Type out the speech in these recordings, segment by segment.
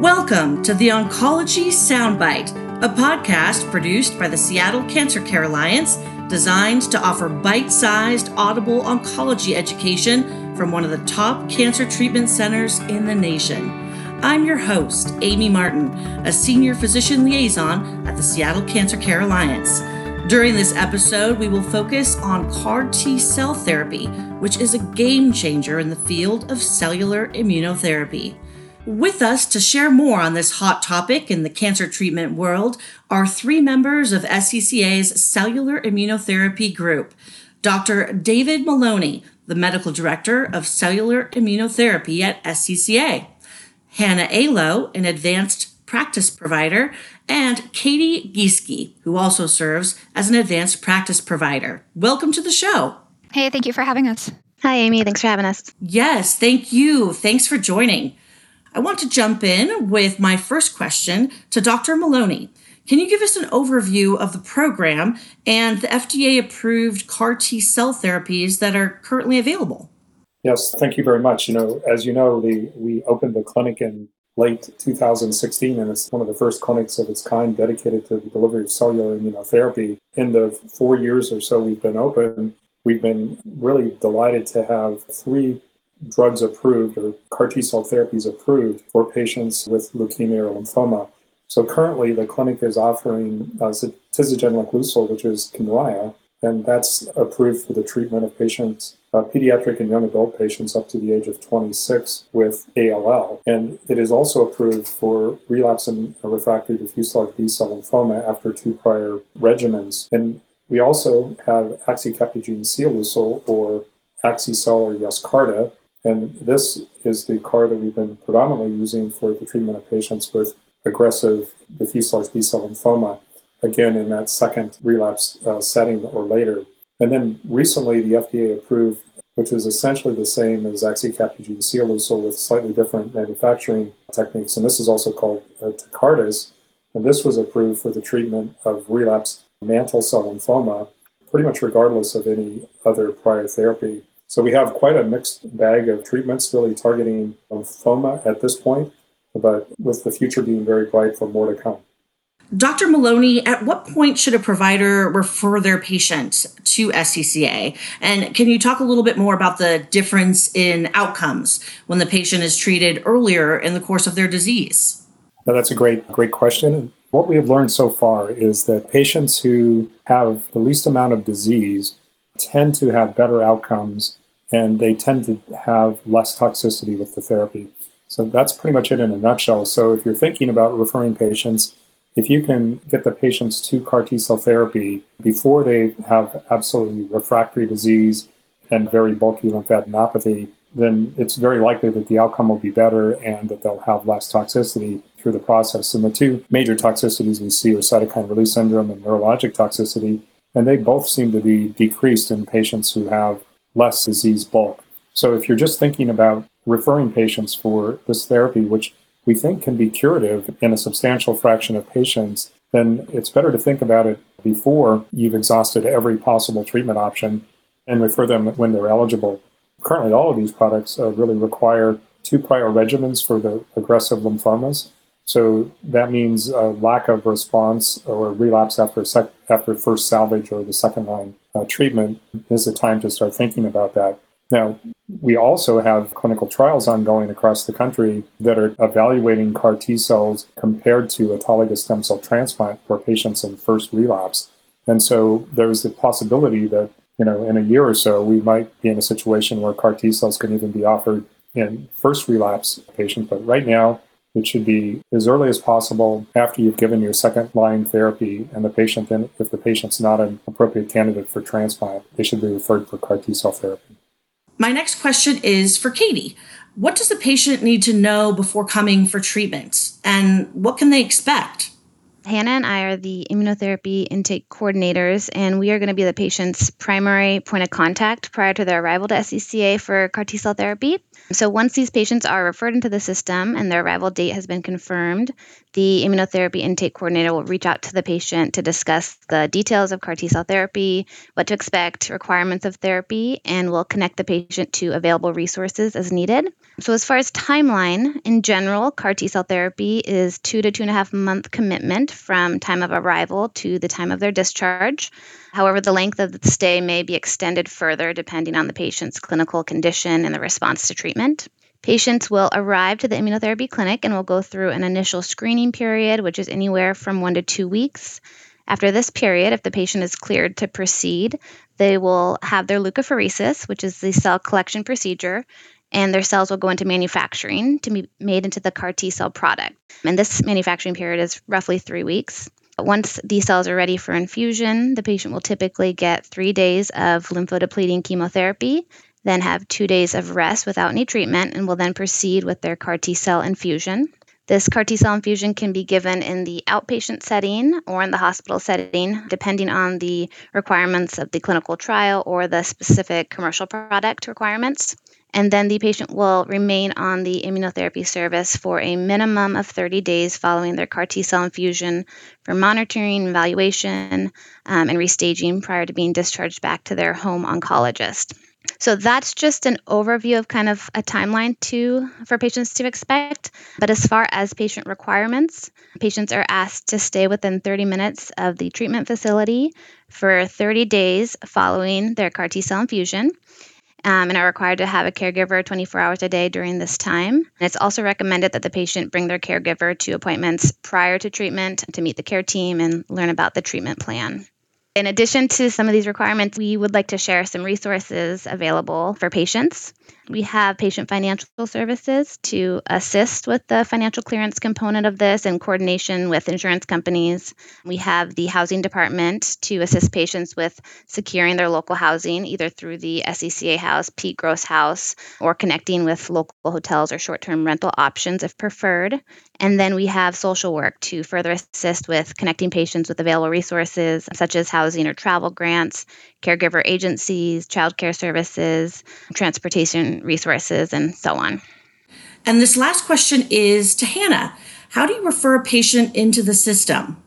Welcome to the Oncology Soundbite, a podcast produced by the Seattle Cancer Care Alliance designed to offer bite sized, audible oncology education from one of the top cancer treatment centers in the nation. I'm your host, Amy Martin, a senior physician liaison at the Seattle Cancer Care Alliance. During this episode, we will focus on CAR T cell therapy, which is a game changer in the field of cellular immunotherapy. With us to share more on this hot topic in the cancer treatment world are three members of SCCA's Cellular Immunotherapy Group Dr. David Maloney, the Medical Director of Cellular Immunotherapy at SCCA, Hannah Alo, an advanced practice provider, and Katie Gieske, who also serves as an advanced practice provider. Welcome to the show. Hey, thank you for having us. Hi, Amy. Thanks for having us. Yes, thank you. Thanks for joining. I want to jump in with my first question to Dr. Maloney. Can you give us an overview of the program and the FDA approved CAR T cell therapies that are currently available? Yes, thank you very much. You know, as you know, the, we opened the clinic in late 2016, and it's one of the first clinics of its kind dedicated to the delivery of cellular immunotherapy. In the four years or so we've been open, we've been really delighted to have three drugs approved or CAR T cell therapies approved for patients with leukemia or lymphoma. So currently, the clinic is offering uh, tisagenlecleucel, which is Kymriah, and that's approved for the treatment of patients, uh, pediatric and young adult patients up to the age of 26 with ALL. And it is also approved for relapse and refractory diffuse large B cell lymphoma after two prior regimens. And we also have axicabtagene ciloleucel or Axi-cel or Yescarta, and this is the CAR that we've been predominantly using for the treatment of patients with aggressive diffuse large B cell lymphoma, again in that second relapse uh, setting or later. And then recently, the FDA approved, which is essentially the same as axicabtagene ciloleucel with slightly different manufacturing techniques. And this is also called uh. And this was approved for the treatment of relapsed mantle cell lymphoma, pretty much regardless of any other prior therapy. So we have quite a mixed bag of treatments really targeting lymphoma at this point, but with the future being very bright for more to come. Dr. Maloney, at what point should a provider refer their patient to SCCA? And can you talk a little bit more about the difference in outcomes when the patient is treated earlier in the course of their disease? Now, that's a great, great question. What we have learned so far is that patients who have the least amount of disease tend to have better outcomes and they tend to have less toxicity with the therapy. So that's pretty much it in a nutshell. So if you're thinking about referring patients, if you can get the patients to CAR T cell therapy before they have absolutely refractory disease and very bulky lymphadenopathy, then it's very likely that the outcome will be better and that they'll have less toxicity through the process. And the two major toxicities we see are cytokine release syndrome and neurologic toxicity and they both seem to be decreased in patients who have less disease bulk. So if you're just thinking about referring patients for this therapy, which we think can be curative in a substantial fraction of patients, then it's better to think about it before you've exhausted every possible treatment option and refer them when they're eligible. Currently, all of these products uh, really require two prior regimens for the aggressive lymphomas. So that means a lack of response or relapse after sec- after first salvage or the second line uh, treatment is the time to start thinking about that. Now, we also have clinical trials ongoing across the country that are evaluating CAR T cells compared to autologous stem cell transplant for patients in first relapse. And so there's the possibility that, you know, in a year or so, we might be in a situation where CAR T cells can even be offered in first relapse patients. But right now, it should be as early as possible after you've given your second line therapy, and the patient then, if the patient's not an appropriate candidate for transplant, they should be referred for CAR T cell therapy. My next question is for Katie. What does the patient need to know before coming for treatment, and what can they expect? Hannah and I are the immunotherapy intake coordinators, and we are going to be the patient's primary point of contact prior to their arrival to SCCA for CAR T cell therapy. So, once these patients are referred into the system and their arrival date has been confirmed, the immunotherapy intake coordinator will reach out to the patient to discuss the details of CAR T cell therapy, what to expect, requirements of therapy, and will connect the patient to available resources as needed. So, as far as timeline, in general, CAR T cell therapy is two to two and a half month commitment from time of arrival to the time of their discharge. However, the length of the stay may be extended further depending on the patient's clinical condition and the response to treatment. Patients will arrive to the immunotherapy clinic and will go through an initial screening period, which is anywhere from one to two weeks. After this period, if the patient is cleared to proceed, they will have their leukapheresis, which is the cell collection procedure, and their cells will go into manufacturing to be made into the CAR T cell product. And this manufacturing period is roughly three weeks. Once these cells are ready for infusion, the patient will typically get three days of lymphodepleting chemotherapy, then have two days of rest without any treatment, and will then proceed with their CAR T cell infusion. This CAR T cell infusion can be given in the outpatient setting or in the hospital setting, depending on the requirements of the clinical trial or the specific commercial product requirements. And then the patient will remain on the immunotherapy service for a minimum of 30 days following their CAR T cell infusion for monitoring, evaluation, um, and restaging prior to being discharged back to their home oncologist. So that's just an overview of kind of a timeline to for patients to expect. But as far as patient requirements, patients are asked to stay within 30 minutes of the treatment facility for 30 days following their CAR T cell infusion. Um, and are required to have a caregiver 24 hours a day during this time. And it's also recommended that the patient bring their caregiver to appointments prior to treatment to meet the care team and learn about the treatment plan. In addition to some of these requirements, we would like to share some resources available for patients. We have patient financial services to assist with the financial clearance component of this in coordination with insurance companies. We have the housing department to assist patients with securing their local housing, either through the SCCA House, Pete Gross House, or connecting with local hotels or short term rental options if preferred. And then we have social work to further assist with connecting patients with available resources such as housing or travel grants, caregiver agencies, childcare services, transportation resources, and so on. And this last question is to Hannah How do you refer a patient into the system?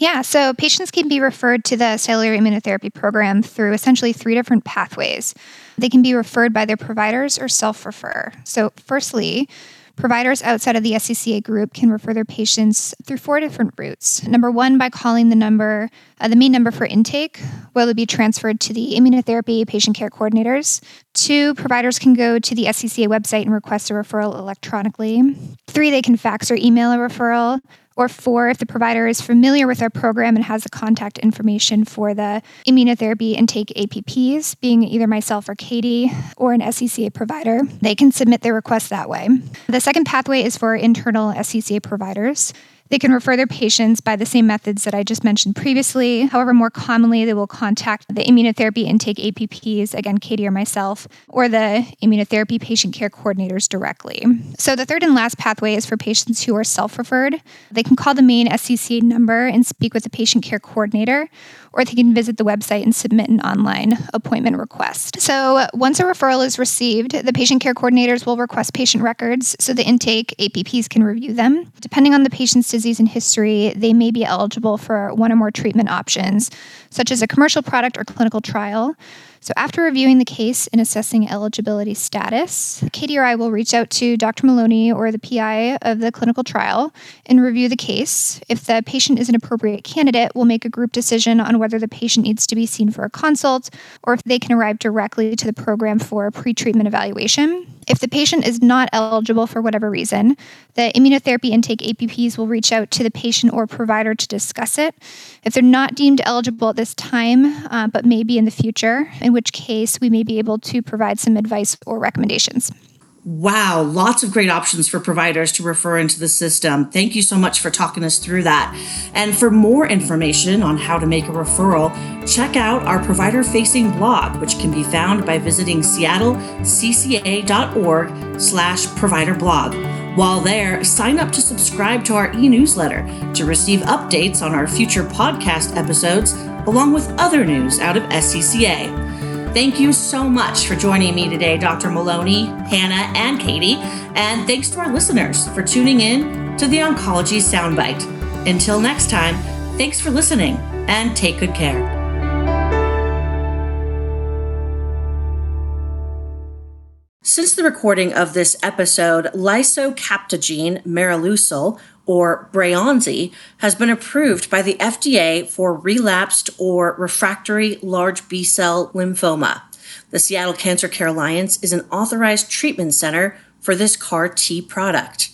Yeah, so patients can be referred to the cellular immunotherapy program through essentially three different pathways. They can be referred by their providers or self refer. So, firstly, Providers outside of the SCCA group can refer their patients through four different routes. Number one, by calling the number, uh, the main number for intake, where they'll be transferred to the immunotherapy patient care coordinators. Two, providers can go to the SCCA website and request a referral electronically. Three, they can fax or email a referral or four, if the provider is familiar with our program and has the contact information for the immunotherapy intake APPs, being either myself or Katie or an SCCA provider, they can submit their request that way. The second pathway is for internal SCCA providers. They can refer their patients by the same methods that I just mentioned previously. However, more commonly, they will contact the immunotherapy intake APPs, again, Katie or myself, or the immunotherapy patient care coordinators directly. So, the third and last pathway is for patients who are self referred. They can call the main SCCA number and speak with the patient care coordinator, or they can visit the website and submit an online appointment request. So, once a referral is received, the patient care coordinators will request patient records so the intake APPs can review them. Depending on the patient's disease and history, they may be eligible for one or more treatment options, such as a commercial product or clinical trial. So, after reviewing the case and assessing eligibility status, Katie or I will reach out to Dr. Maloney or the PI of the clinical trial and review the case. If the patient is an appropriate candidate, we'll make a group decision on whether the patient needs to be seen for a consult or if they can arrive directly to the program for a pre treatment evaluation. If the patient is not eligible for whatever reason, the immunotherapy intake APPs will reach out to the patient or provider to discuss it. If they're not deemed eligible at this time, uh, but maybe in the future, in which case we may be able to provide some advice or recommendations. Wow, lots of great options for providers to refer into the system. Thank you so much for talking us through that. And for more information on how to make a referral, check out our provider facing blog, which can be found by visiting seattlecca.org slash provider blog. While there, sign up to subscribe to our e newsletter to receive updates on our future podcast episodes, along with other news out of SCCA. Thank you so much for joining me today, Dr. Maloney, Hannah, and Katie. And thanks to our listeners for tuning in to the Oncology Soundbite. Until next time, thanks for listening and take good care. Since the recording of this episode, lisocabtagene maraleucel, or Breyanzi, has been approved by the FDA for relapsed or refractory large B cell lymphoma. The Seattle Cancer Care Alliance is an authorized treatment center for this CAR T product.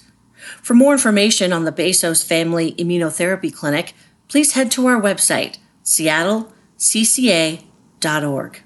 For more information on the Bezos Family Immunotherapy Clinic, please head to our website, seattlecca.org.